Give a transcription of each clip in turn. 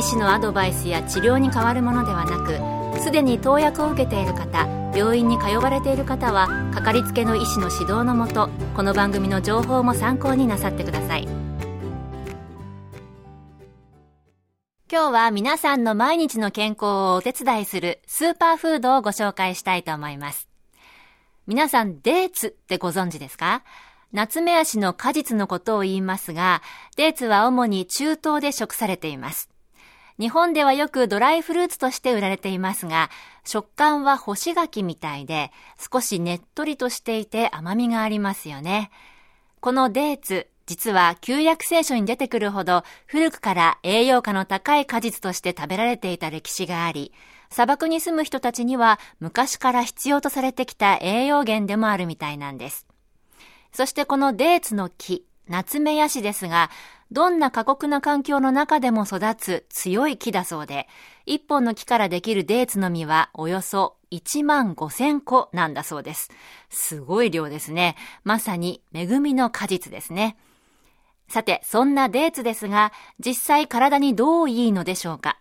医師のアドバイスや治療に変わるものではなくすでに投薬を受けている方病院に通われている方はかかりつけの医師の指導のもとこの番組の情報も参考になさってください。今日は皆さんの毎日の健康をお手伝いするスーパーフードをご紹介したいと思います。皆さんデーツってご存知ですか？夏目足の果実のことを言いますが、デーツは主に中東で食されています。日本ではよくドライフルーツとして売られていますが、食感は干し柿みたいで、少しねっとりとしていて甘みがありますよね。このデーツ、実は旧約聖書に出てくるほど古くから栄養価の高い果実として食べられていた歴史があり、砂漠に住む人たちには昔から必要とされてきた栄養源でもあるみたいなんです。そしてこのデーツの木、夏目ヤシですが、どんな過酷な環境の中でも育つ強い木だそうで、一本の木からできるデーツの実はおよそ1万5千個なんだそうです。すごい量ですね。まさに恵みの果実ですね。さて、そんなデーツですが、実際体にどういいのでしょうか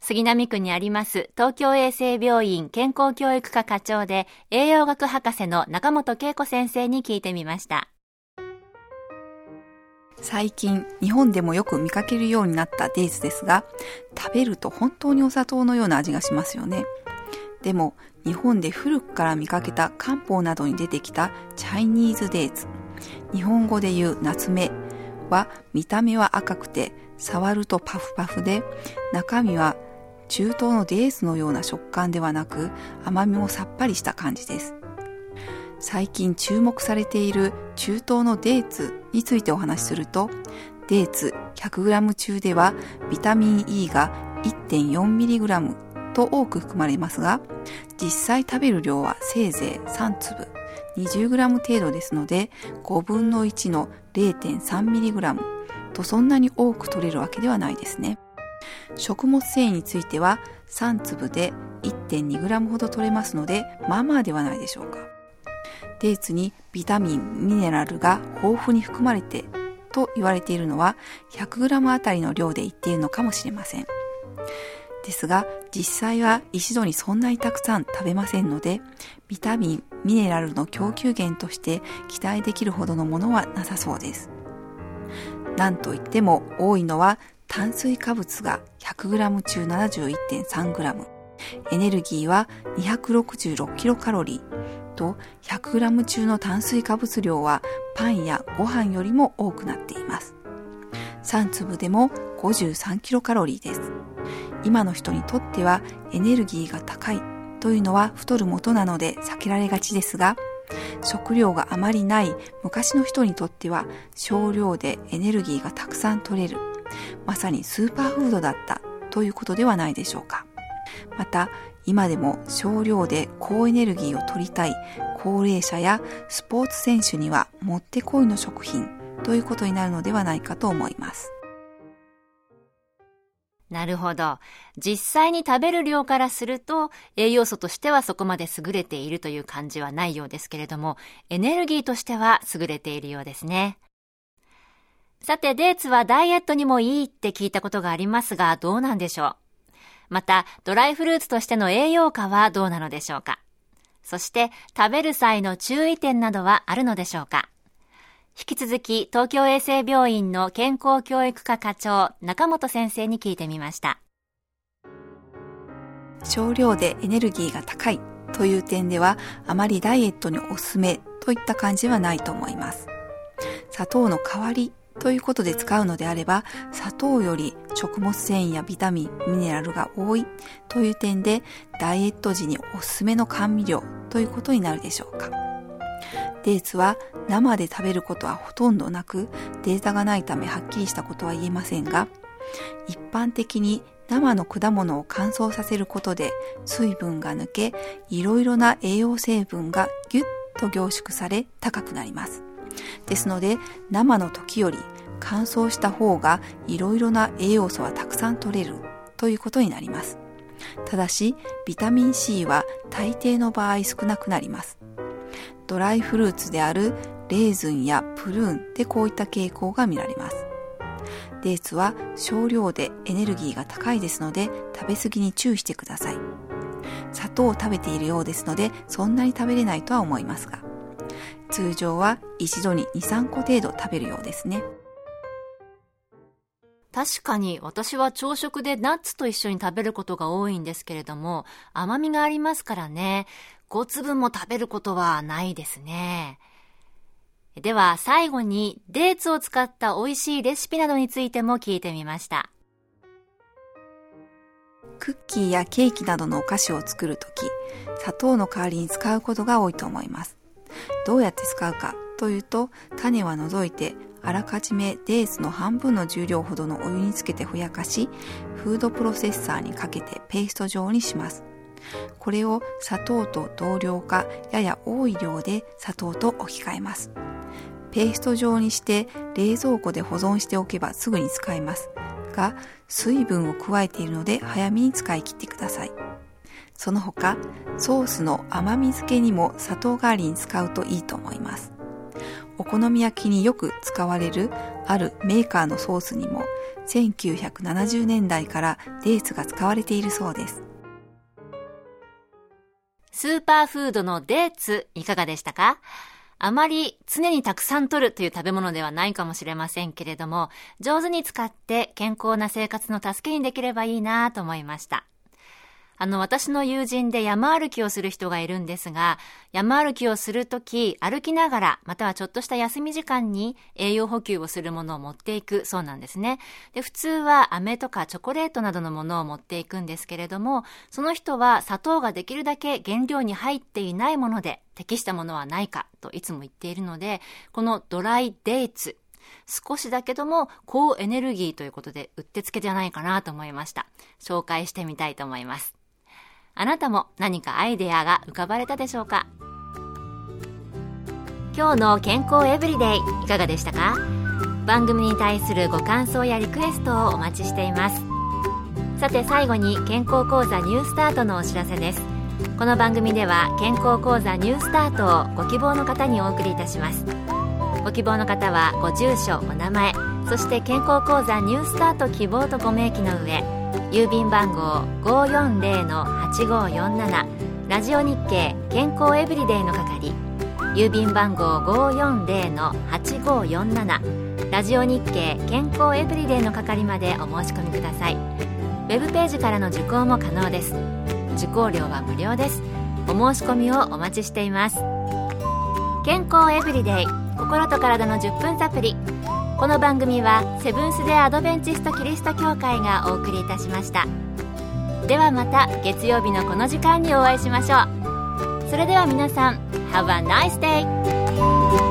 杉並区にあります東京衛生病院健康教育科課長で栄養学博士の中本恵子先生に聞いてみました。最近日本でもよく見かけるようになったデーツですが食べると本当にお砂糖のような味がしますよね。でも日本で古くから見かけた漢方などに出てきたチャイニーズデーツ日本語で言う夏目は見た目は赤くて触るとパフパフで中身は中東のデーツのような食感ではなく甘みもさっぱりした感じです。最近注目されている中東のデーツについてお話しするとデーツ 100g 中ではビタミン E が 1.4mg と多く含まれますが実際食べる量はせいぜい3粒 20g 程度ですので5分の1の 0.3mg とそんなに多く取れるわけではないですね。食物繊維については3粒で 1.2g ほど取れますのでまあまあではないでしょうか。デーツにビタミン、ミネラルが豊富に含まれてと言われているのは 100g あたりの量で言っているのかもしれません。ですが実際は一度にそんなにたくさん食べませんのでビタミン、ミネラルの供給源として期待できるほどのものはなさそうです。なんといっても多いのは炭水化物が 100g 中 71.3g、エネルギーは 266kcal と 100g 中の炭水化物量はパンやご飯よりも多くなっています。3粒でも 53kcal です。今の人にとってはエネルギーが高いというのは太る元なので避けられがちですが、食料があまりない昔の人にとっては少量でエネルギーがたくさん取れるまさにスーパーフードだったということではないでしょうか。また、今でも少量で高エネルギーを取りたい高齢者やスポーツ選手にはもってこいの食品ということになるのではないかと思います。なるほど。実際に食べる量からすると、栄養素としてはそこまで優れているという感じはないようですけれども、エネルギーとしては優れているようですね。さて、デーツはダイエットにもいいって聞いたことがありますが、どうなんでしょう？また、ドライフルーツとしての栄養価はどうなのでしょうか？そして、食べる際の注意点などはあるのでしょうか？引き続き、東京衛生病院の健康教育科課長、中本先生に聞いてみました。少量でエネルギーが高いという点では、あまりダイエットにおすすめといった感じはないと思います。砂糖の代わりということで使うのであれば、砂糖より食物繊維やビタミン、ミネラルが多いという点で、ダイエット時におすすめの甘味料ということになるでしょうか。デーツは生で食べることはほとんどなく、データがないためはっきりしたことは言えませんが、一般的に生の果物を乾燥させることで水分が抜け、いろいろな栄養成分がぎゅっと凝縮され高くなります。ですので、生の時より乾燥した方がいろいろな栄養素はたくさん取れるということになります。ただし、ビタミン C は大抵の場合少なくなります。ドライフルーツであるレーズンやプルーンでこういった傾向が見られます。デーツは少量でエネルギーが高いですので食べ過ぎに注意してください。砂糖を食べているようですのでそんなに食べれないとは思いますが、通常は一度に2、3個程度食べるようですね。確かに私は朝食でナッツと一緒に食べることが多いんですけれども、甘みがありますからね、5粒も食べることはないですね。では最後にデーツを使った美味しいレシピなどについても聞いてみました。クッキーやケーキなどのお菓子を作るとき、砂糖の代わりに使うことが多いと思います。どうやって使うかというと、種は除いて、あらかじめデーツの半分の重量ほどのお湯につけてふやかし、フードプロセッサーにかけてペースト状にします。これを砂糖と同量かやや多い量で砂糖と置き換えます。ペースト状にして冷蔵庫で保存しておけばすぐに使えます。が、水分を加えているので早めに使い切ってください。その他、ソースの甘み付けにも砂糖代わりに使うといいと思います。お好み焼きによく使われるあるメーカーのソースにも1970年代からデーツが使われているそうです。スーパーフードのデーツいかがでしたか？あまり常にたくさん取るという食べ物ではないかもしれませんけれども、上手に使って健康な生活の助けにできればいいなと思いました。あの、私の友人で山歩きをする人がいるんですが、山歩きをするとき、歩きながら、またはちょっとした休み時間に栄養補給をするものを持っていくそうなんですね。で、普通は飴とかチョコレートなどのものを持っていくんですけれども、その人は砂糖ができるだけ原料に入っていないもので適したものはないかといつも言っているので、このドライデーツ、少しだけども高エネルギーということでうってつけじゃないかなと思いました。紹介してみたいと思います。あなたも何かアイデアが浮かばれたでしょうか？今日の健康エブリデイいかがでしたか？番組に対するご感想やリクエストをお待ちしています。さて最後に健康講座ニュースタートのお知らせです。この番組では健康講座ニュースタートをご希望の方にお送りいたします。ご希望の方はご住所お名前そして健康講座ニュースタート希望とご明記の上郵便番号540-8547ラジオ日経健康エブリデイの係。郵便番号540-8547ラジオ日経健康エブリデイの係までお申し込みください。ウェブページからの受講も可能です。受講料は無料です。お申し込みをお待ちしています。健康エブリデイ心と体の10分サプリこの番組はセブンス・デ・アドベンチスト・キリスト教会がお送りいたしましたではまた月曜日のこの時間にお会いしましょうそれでは皆さん Have a nice day!